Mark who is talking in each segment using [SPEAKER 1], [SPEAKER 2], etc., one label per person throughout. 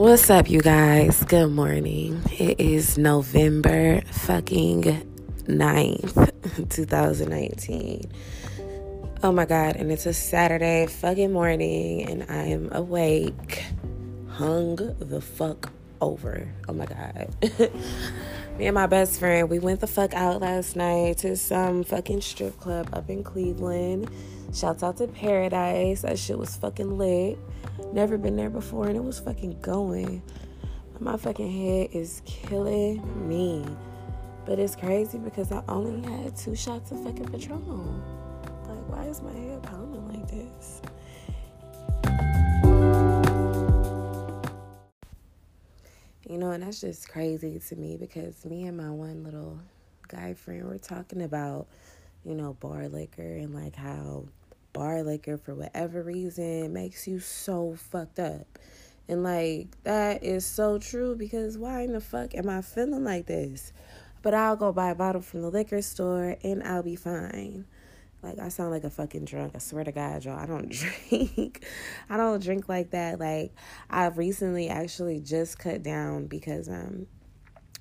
[SPEAKER 1] What's up, you guys? Good morning. It is November fucking 9th, 2019. Oh my god, and it's a Saturday fucking morning, and I am awake, hung the fuck over. Oh my god. Me and my best friend, we went the fuck out last night to some fucking strip club up in Cleveland. Shouts out to Paradise. That shit was fucking lit. Never been there before and it was fucking going. My fucking head is killing me. But it's crazy because I only had two shots of fucking Patron. Like, why is my head pounding like this? You know, and that's just crazy to me because me and my one little guy friend were talking about, you know, bar liquor and like how bar liquor for whatever reason makes you so fucked up. And like that is so true because why in the fuck am I feeling like this? But I'll go buy a bottle from the liquor store and I'll be fine. Like I sound like a fucking drunk. I swear to God, y'all. I don't drink. I don't drink like that. Like I've recently actually just cut down because um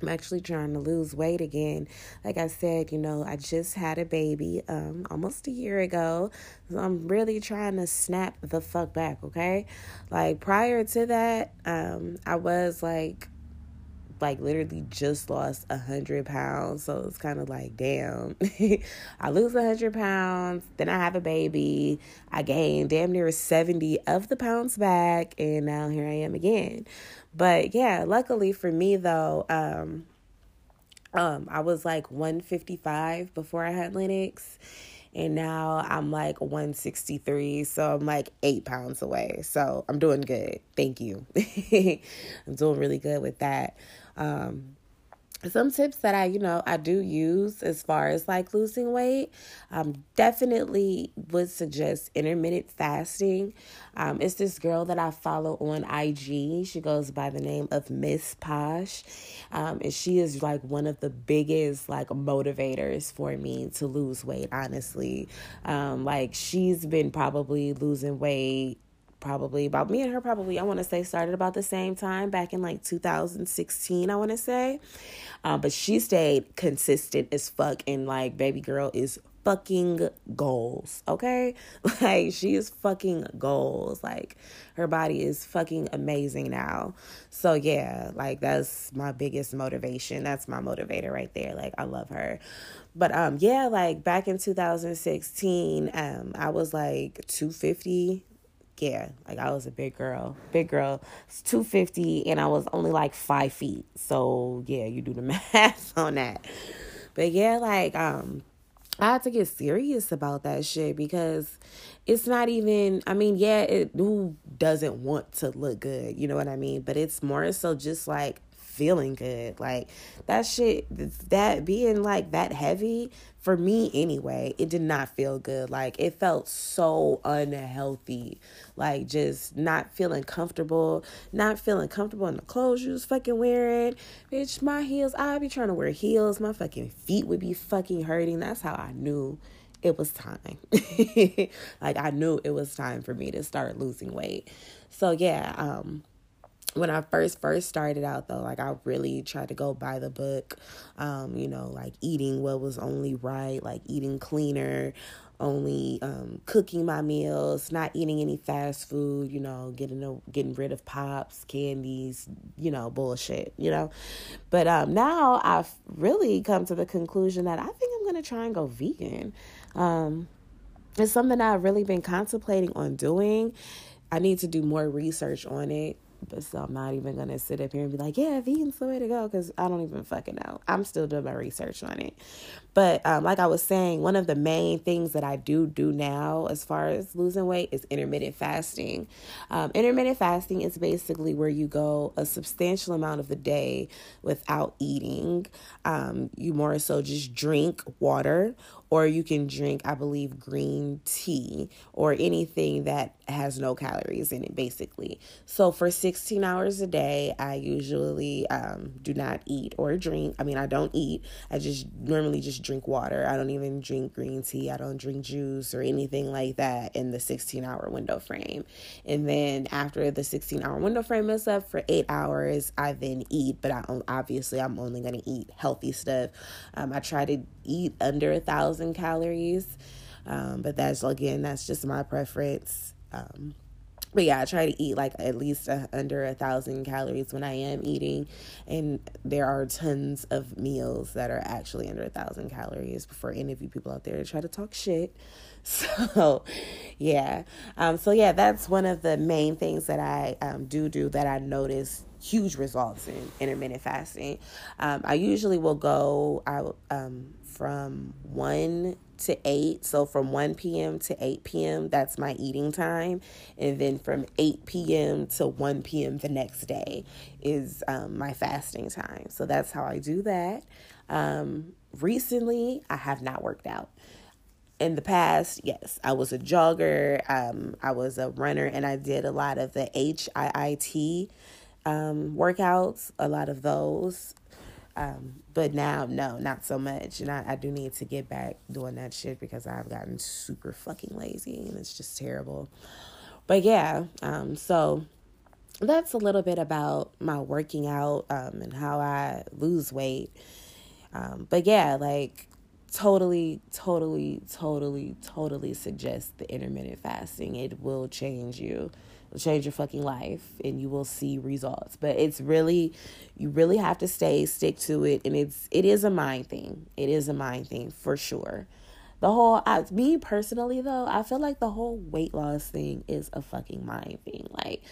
[SPEAKER 1] I'm actually trying to lose weight again. Like I said, you know, I just had a baby um almost a year ago. So I'm really trying to snap the fuck back, okay? Like prior to that, um I was like like literally just lost a hundred pounds. So it's kind of like damn. I lose a hundred pounds then i have a baby. I gain damn near 70 of the pounds back and now here i am again. But yeah, luckily for me though, um, um, I was like 155 before I had Lennox, and now I'm like 163, so I'm like eight pounds away. So I'm doing good. Thank you. I'm doing really good with that. Um, some tips that I, you know, I do use as far as like losing weight, um, definitely would suggest intermittent fasting. Um, it's this girl that I follow on IG. She goes by the name of Miss Posh, um, and she is like one of the biggest like motivators for me to lose weight. Honestly, um, like she's been probably losing weight probably about me and her probably i want to say started about the same time back in like 2016 i want to say. Um, but she stayed consistent as fuck and like baby girl is fucking goals okay? Like she is fucking goals. Like her body is fucking amazing now. So yeah like that's my biggest motivation. That's my motivator right there. Like i love her. But um yeah like back in 2016 um i was like 250 yeah, like I was a big girl, big girl. It's 250 and I was only like five feet. So yeah, you do the math on that. But yeah, like um I had to get serious about that shit because it's not even I mean, yeah, it who doesn't want to look good, you know what I mean? But it's more so just like feeling good. Like that shit, that being like that heavy for me anyway, it did not feel good. Like it felt so unhealthy. Like just not feeling comfortable, not feeling comfortable in the clothes you was fucking wearing. Bitch, my heels, I'd be trying to wear heels. My fucking feet would be fucking hurting. That's how I knew it was time. like I knew it was time for me to start losing weight. So yeah, um when I first first started out though, like I really tried to go by the book, um, you know, like eating what was only right, like eating cleaner, only um, cooking my meals, not eating any fast food, you know, getting a, getting rid of pops, candies, you know, bullshit, you know. But um, now I've really come to the conclusion that I think I'm gonna try and go vegan. Um, it's something I've really been contemplating on doing. I need to do more research on it but so I'm not even gonna sit up here and be like, yeah, vegan's the way to go because I don't even fucking know. I'm still doing my research on it. But um, like I was saying, one of the main things that I do do now as far as losing weight is intermittent fasting. Um, intermittent fasting is basically where you go a substantial amount of the day without eating. Um, you more so just drink water or you can drink, I believe, green tea or anything that has no calories in it, basically. So for 16 hours a day, I usually um, do not eat or drink. I mean, I don't eat. I just normally just drink water. I don't even drink green tea. I don't drink juice or anything like that in the 16 hour window frame. And then after the 16 hour window frame is up for eight hours, I then eat. But I obviously I'm only gonna eat healthy stuff. Um, I try to eat under a thousand calories. Um, but that's again, that's just my preference. Um, but yeah, I try to eat like at least a, under a thousand calories when I am eating, and there are tons of meals that are actually under a thousand calories. For any of you people out there to try to talk shit, so yeah, um, so yeah, that's one of the main things that I um, do do that I notice huge results in intermittent fasting. Um, I usually will go out um, from 1 to 8. So from 1 p.m. to 8 p.m., that's my eating time. And then from 8 p.m. to 1 p.m. the next day is um, my fasting time. So that's how I do that. Um, recently, I have not worked out. In the past, yes, I was a jogger, um, I was a runner, and I did a lot of the HIIT um, workouts, a lot of those. Um, but now, no, not so much. And I, I do need to get back doing that shit because I've gotten super fucking lazy and it's just terrible. But yeah, um, so that's a little bit about my working out um, and how I lose weight. Um, but yeah, like totally, totally, totally, totally suggest the intermittent fasting. It will change you change your fucking life and you will see results. But it's really you really have to stay stick to it. And it's it is a mind thing. It is a mind thing for sure. The whole I, me personally though i feel like the whole weight loss thing is a fucking mind thing. Like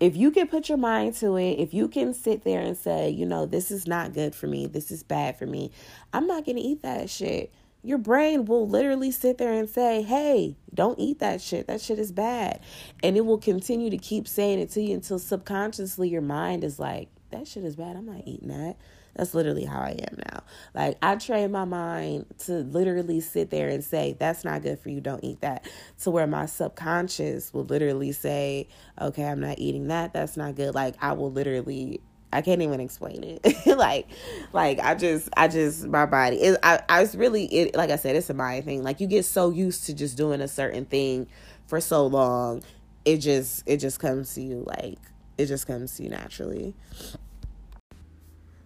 [SPEAKER 1] if you can put your mind to it if you can sit there and say you know this is not good for me. This is bad for me. I'm not gonna eat that shit your brain will literally sit there and say, Hey, don't eat that shit. That shit is bad. And it will continue to keep saying it to you until subconsciously your mind is like, That shit is bad. I'm not eating that. That's literally how I am now. Like, I train my mind to literally sit there and say, That's not good for you. Don't eat that. To where my subconscious will literally say, Okay, I'm not eating that. That's not good. Like, I will literally I can't even explain it. like, like I just, I just, my body. It, I, I was really, it, like I said, it's a mind thing. Like you get so used to just doing a certain thing for so long, it just, it just comes to you. Like it just comes to you naturally.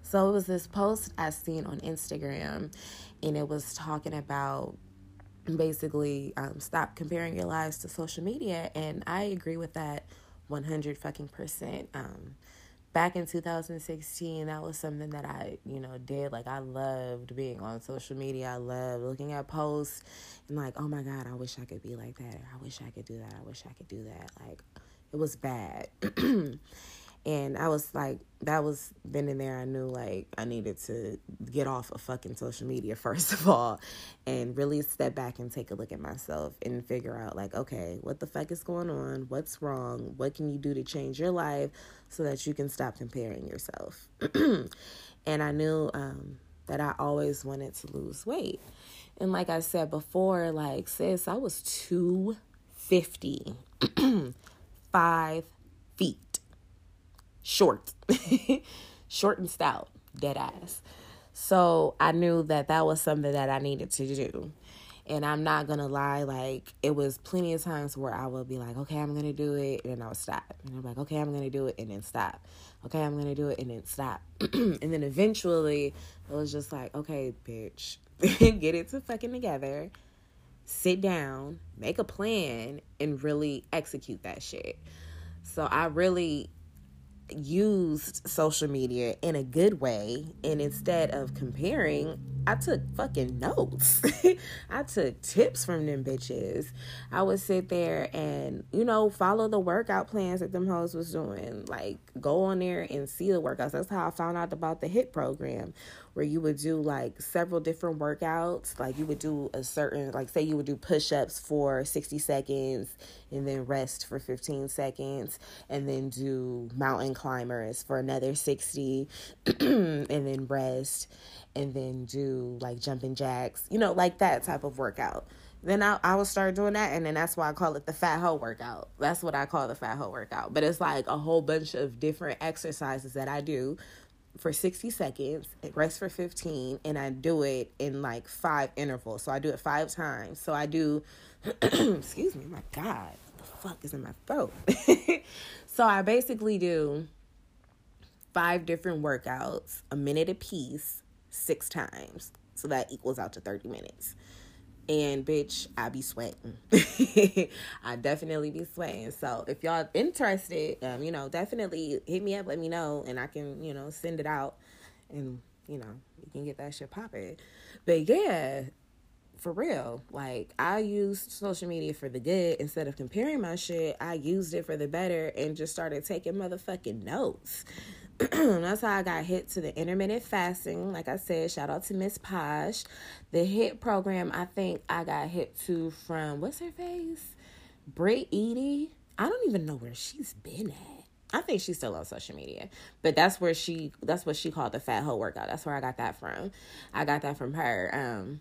[SPEAKER 1] So it was this post I seen on Instagram, and it was talking about basically um, stop comparing your lives to social media, and I agree with that one hundred fucking percent. Um, back in 2016 that was something that i you know did. Like i loved being on social media. I loved looking at posts and like oh my god i wish i could be like that. I wish i could do that. I wish i could do that. Like it was bad And I was like, that was then and there. I knew like I needed to get off of fucking social media, first of all, and really step back and take a look at myself and figure out, like, okay, what the fuck is going on? What's wrong? What can you do to change your life so that you can stop comparing yourself? and I knew um, that I always wanted to lose weight. And like I said before, like, sis, I was 250, five feet short, short and stout, dead ass. So I knew that that was something that I needed to do. And I'm not gonna lie, like it was plenty of times where I would be like, okay, I'm gonna do it, and then I would stop. And I'm like, okay, I'm gonna do it, and then stop. Okay, I'm gonna do it, and then stop. and then eventually, it was just like, okay, bitch, get it to fucking together, sit down, make a plan, and really execute that shit. So I really used social media in a good way and instead of comparing i took fucking notes. I took tips from them bitches. I would sit there and you know follow the workout plans that them hoes was doing. Like go on there and see the workouts. That's how i found out about the HIT program where you would do like several different workouts. Like you would do a certain, like say you would do push ups for 60 seconds and then rest for 15 seconds and then do mountain climbers for another 60 and then rest and then do like jumping jacks, you know, like that type of workout. Then I, I would start doing that, and then that's why I call it the fat hoe workout. That's what I call the fat hoe workout. But it's like a whole bunch of different exercises that I do for 60 seconds, rest for 15, and I do it in like five intervals. So I do it five times. So I do, excuse me, my God, the fuck is in my throat? so I basically do five different workouts, a minute a piece, six times. So that equals out to 30 minutes. And bitch, I be sweating. I definitely be sweating. So if y'all interested, um, you know, definitely hit me up, let me know, and I can, you know, send it out and, you know, you can get that shit popping. But yeah, for real. Like I used social media for the good instead of comparing my shit. I used it for the better and just started taking motherfucking notes. that's how I got hit to the intermittent fasting. Like I said, shout out to Miss Posh. The hit program, I think I got hit to from what's her face? Britt Eady. I don't even know where she's been at. I think she's still on social media, but that's where she that's what she called the fat hoe workout. That's where I got that from. I got that from her. Um,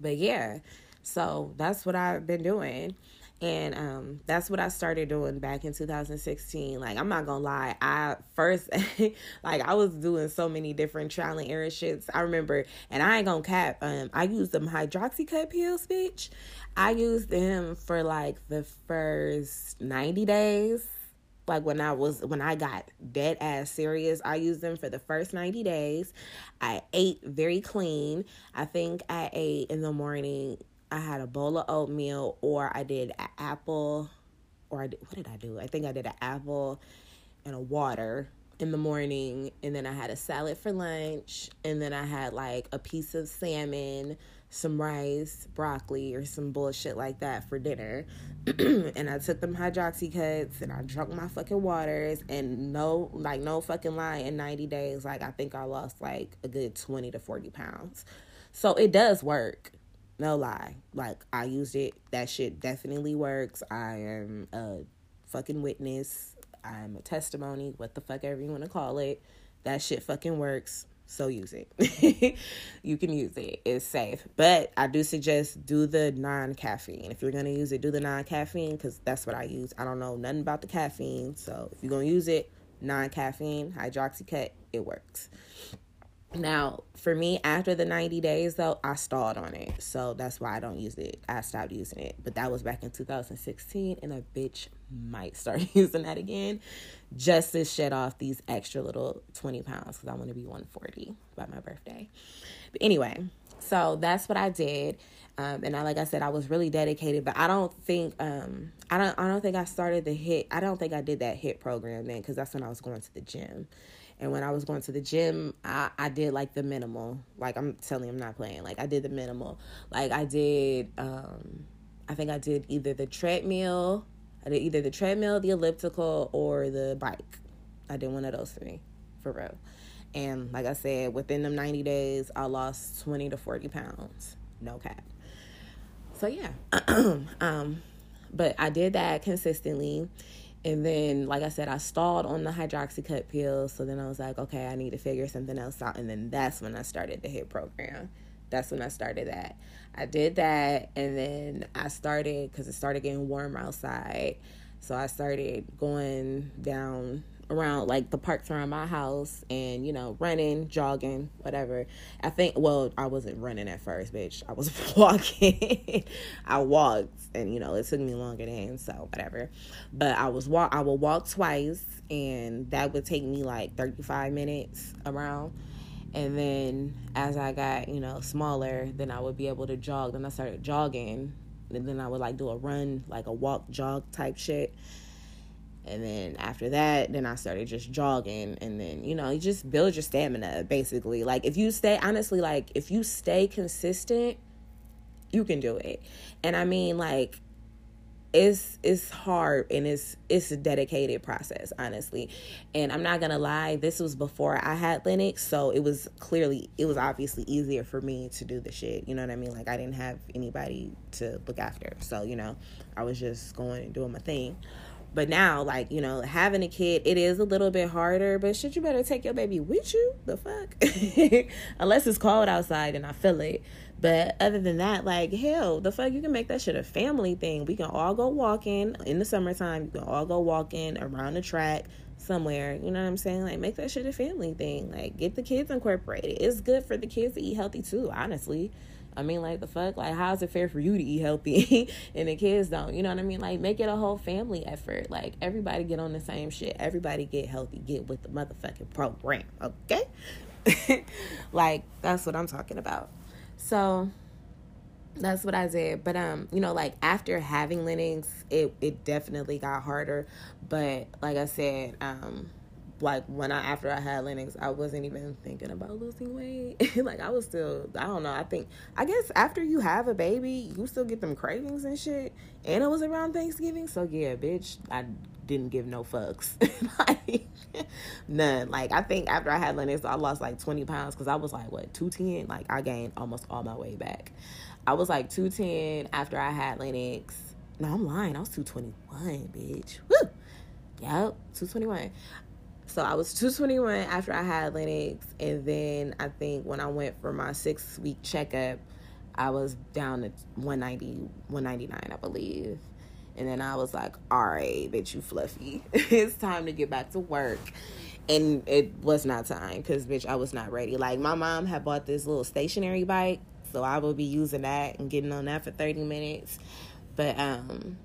[SPEAKER 1] but yeah, so that's what I've been doing and um, that's what I started doing back in 2016. Like I'm not gonna lie, I first like I was doing so many different trial and error shits. I remember, and I ain't gonna cap. Um, I used them hydroxycut pills, bitch. I used them for like the first 90 days. Like when I was when I got dead ass serious, I used them for the first 90 days. I ate very clean. I think I ate in the morning I had a bowl of oatmeal, or I did an apple, or I did, what did I do? I think I did an apple and a water in the morning, and then I had a salad for lunch, and then I had like a piece of salmon, some rice, broccoli, or some bullshit like that for dinner. and I took them hydroxycuts and I drank my fucking waters and no like no fucking lie in 90 days like I think I lost like a good 20 to 40 pounds. So it does work. No lie. Like I used it. That shit definitely works. I am a fucking witness. I'm a testimony, what the fuck ever you want to call it. That shit fucking works. So use it. you can use it. It's safe. But I do suggest do the non caffeine. If you're going to use it, do the non caffeine because that's what I use. I don't know nothing about the caffeine. So if you're going to use it, non caffeine, hydroxycut, it works. Now, for me, after the 90 days, though, I stalled on it. So that's why I don't use it. I stopped using it. But that was back in 2016, and a bitch might start using that again just to shed off these extra little 20 pounds because I want to be 140 by my birthday. But anyway, so that's what I did. Um, and I, like I said, I was really dedicated, but I don't think, um, I don't, I don't think I started the hit. I don't think I did that hit program then because that's when I was going to the gym. And when I was going to the gym, I, I did like the minimal. Like I'm telling you, I'm not playing. Like I did the minimal. Like I did, um, I think I did either the treadmill, I did either the treadmill, the elliptical, or the bike. I did one of those me, for real. And like I said, within them 90 days, I lost 20 to 40 pounds. No cap. So yeah. um, but I did that consistently. And then, like I said, I stalled on the hydroxycut pills. So then I was like, okay, I need to figure something else out. And then that's when I started the HIT program. That's when I started that. I did that. And then I started, because it started getting warmer outside. So I started going down around like the parks around my house and you know running jogging whatever. I think well i wasn't running at first bitch. I was walking. I walked and you know it took me longer than so whatever. But i was walk i will walk twice and that would take me like 35 minutes around. And then as i got you know smaller then i would be able to jog. Then i started jogging. And then i would like do a run like a walk jog type shit and then after that then i started just jogging. And then you know you just build your stamina basically. Like if you stay honestly like if you stay consistent you can do it. And i mean like it's it's hard and it's it's a dedicated process honestly. And i'm not gonna lie this was before i had Lennox so it was clearly it was obviously easier for me to do the shit. You know what i mean? Like i didn't have anybody to look after. So you know i was just going and doing my thing but now, like, you know, having a kid, it is a little bit harder, but should you better take your baby with you? The fuck? Unless it's cold outside and I feel it. But other than that, like, hell, the fuck, you can make that shit a family thing. We can all go walking in the summertime. You can all go walking around the track somewhere. You know what I'm saying? Like, make that shit a family thing. Like, get the kids incorporated. It's good for the kids to eat healthy too, honestly. I mean, like the fuck, like how is it fair for you to eat healthy and the kids don't? You know what I mean? Like make it a whole family effort. Like everybody get on the same shit. Everybody get healthy. Get with the motherfucking program, okay? like that's what I'm talking about. So that's what I did. But um, you know, like after having Lennox, it it definitely got harder. But like I said, um, like when I after I had Lennox, I wasn't even thinking about losing weight. like I was still, I don't know. I think I guess after you have a baby, you still get them cravings and shit. And it was around Thanksgiving, so yeah, bitch, I didn't give no fucks, like none. Like I think after I had Lennox, I lost like twenty pounds because I was like what two ten. Like I gained almost all my weight back. I was like two ten after I had Lennox. No, I'm lying. I was two twenty one, bitch. Woo. Yep, two twenty one. So I was 221 after I had Lennox, and then I think when I went for my six week checkup, I was down to 190, 199, I believe. And then I was like, all right, bitch, you fluffy. it's time to get back to work. And it was not time because, bitch, I was not ready. Like, my mom had bought this little stationary bike, so I would be using that and getting on that for 30 minutes. But, um,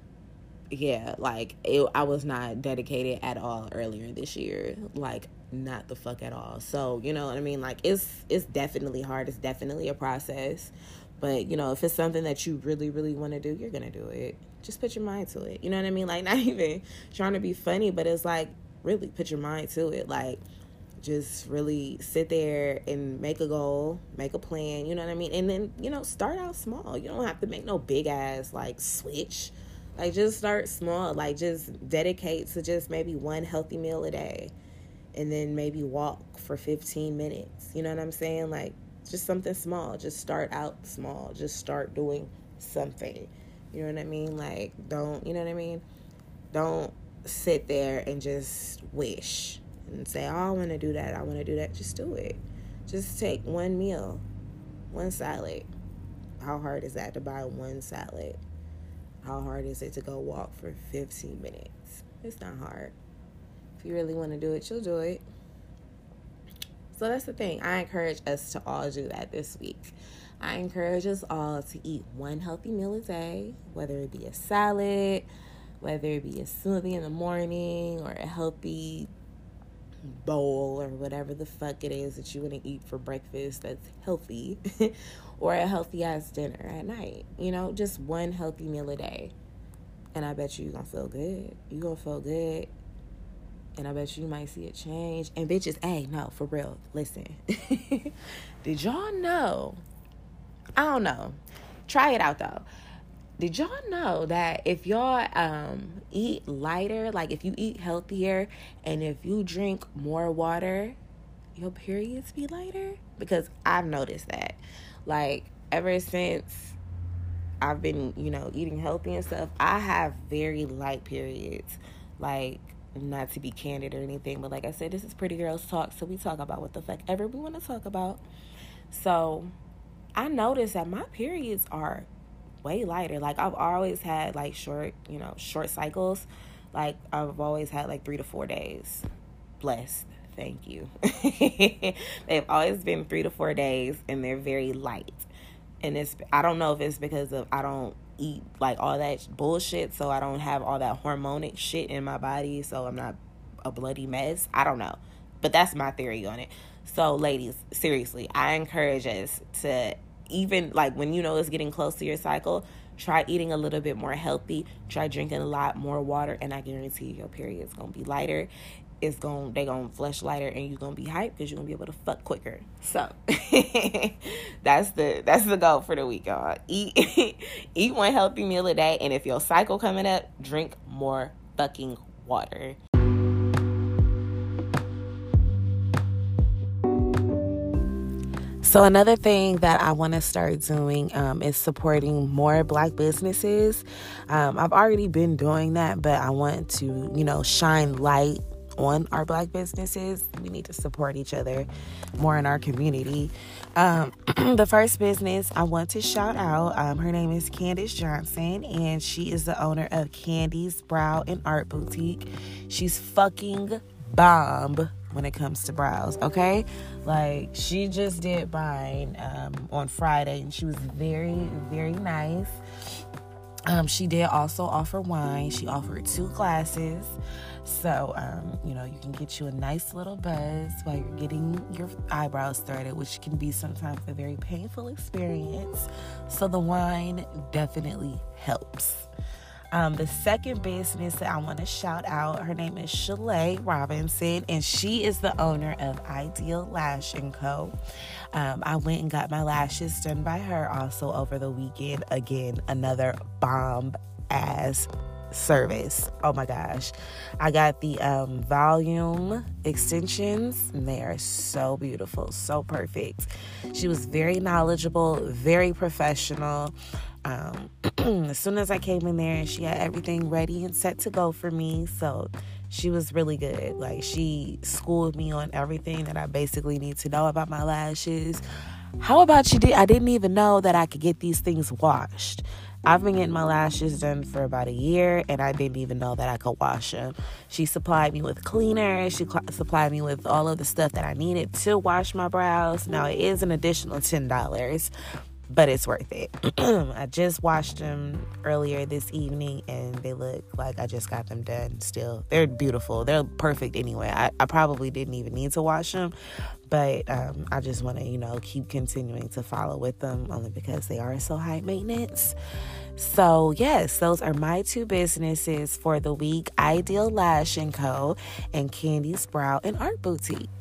[SPEAKER 1] yeah, like it, I was not dedicated at all earlier this year. Like not the fuck at all. So, you know what I mean? Like it's it's definitely hard. It's definitely a process. But, you know, if it's something that you really really want to do, you're going to do it. Just put your mind to it. You know what I mean? Like not even trying to be funny, but it's like really put your mind to it. Like just really sit there and make a goal, make a plan, you know what I mean? And then, you know, start out small. You don't have to make no big ass like switch like just start small. Like just dedicate to just maybe one healthy meal a day and then maybe walk for 15 minutes. You know what I'm saying? Like just something small. Just start out small. Just start doing something. You know what I mean? Like don't, you know what I mean? Don't sit there and just wish and say, "Oh, I want to do that. I want to do that." Just do it. Just take one meal, one salad. How hard is that to buy one salad? How hard is it to go walk for 15 minutes? It's not hard. If you really want to do it, you'll do it. So that's the thing. I encourage us to all do that this week. I encourage us all to eat one healthy meal a day, whether it be a salad, whether it be a smoothie in the morning, or a healthy bowl, or whatever the fuck it is that you want to eat for breakfast that's healthy, or a healthy ass dinner at night. You know, just one healthy meal a day. And I bet you you're gonna feel good. You're gonna feel good. And I bet you might see a change. And bitches, hey, no, for real, listen. Did y'all know? I don't know. Try it out though. Did y'all know that if y'all um, eat lighter, like if you eat healthier and if you drink more water, your periods be lighter? Because I've noticed that. Like ever since I've been, you know, eating healthy and stuff, I have very light periods. Like not to be candid or anything, but like I said, this is pretty girls talk, so we talk about what the fuck ever we want to talk about. So I noticed that my periods are way lighter. Like I've always had like short, you know, short cycles. Like I've always had like three to four days. Blessed. Thank you. They've always been three to four days and they're very light. And it's, I don't know if it's because of, I don't eat like all that bullshit. So I don't have all that hormonic shit in my body. So I'm not a bloody mess. I don't know. But that's my theory on it. So, ladies, seriously, I encourage us to even like when you know it's getting close to your cycle, try eating a little bit more healthy, try drinking a lot more water, and I guarantee your period's gonna be lighter. It's gonna they gonna flush lighter and you're gonna be hyped because you're gonna be able to fuck quicker. So that's the that's the goal for the week y'all. Eat eat one healthy meal a day and if your cycle coming up drink more fucking water So, another thing that I want to start doing um, is supporting more black businesses. Um, I've already been doing that, but I want to, you know, shine light on our black businesses. We need to support each other more in our community. Um, the first business I want to shout out, um, her name is Candice Johnson, and she is the owner of Candy's Brow and Art Boutique. She's fucking bomb when it comes to brows, okay? Like, she just did mine um, on Friday, and she was very, very nice. Um, she did also offer wine. She offered two glasses. So, um, you know, you can get you a nice little buzz while you're getting your eyebrows threaded, which can be sometimes a very painful experience. So, the wine definitely helps. Um, the second business that I want to shout out, her name is Shalay Robinson, and she is the owner of Ideal Lash and Co. Um, I went and got my lashes done by her also over the weekend. Again, another bomb ass service. Oh my gosh. I got the um, volume extensions, and they are so beautiful, so perfect. She was very knowledgeable, very professional. Um, as soon as I came in there, she had everything ready and set to go for me. So she was really good. Like she schooled me on everything that I basically need to know about my lashes. How about you did I didn't even know that I could get these things washed. I've been getting my lashes done for about a year and I didn't even know that I could wash them. She supplied me with cleaner, she cl- supplied me with all of the stuff that I needed to wash my brows. Now it is an additional $10, but it's worth it. I just washed them earlier this evening and they look like I just got them done still. They're beautiful. They're perfect anyway. I, I probably didn't even need to wash them, but um, I just want to, you know, keep continuing to follow with them only because they are so high maintenance. So, yes, those are my two businesses for the week Ideal Lash and Co. and Candy's Brow and Art Boutique.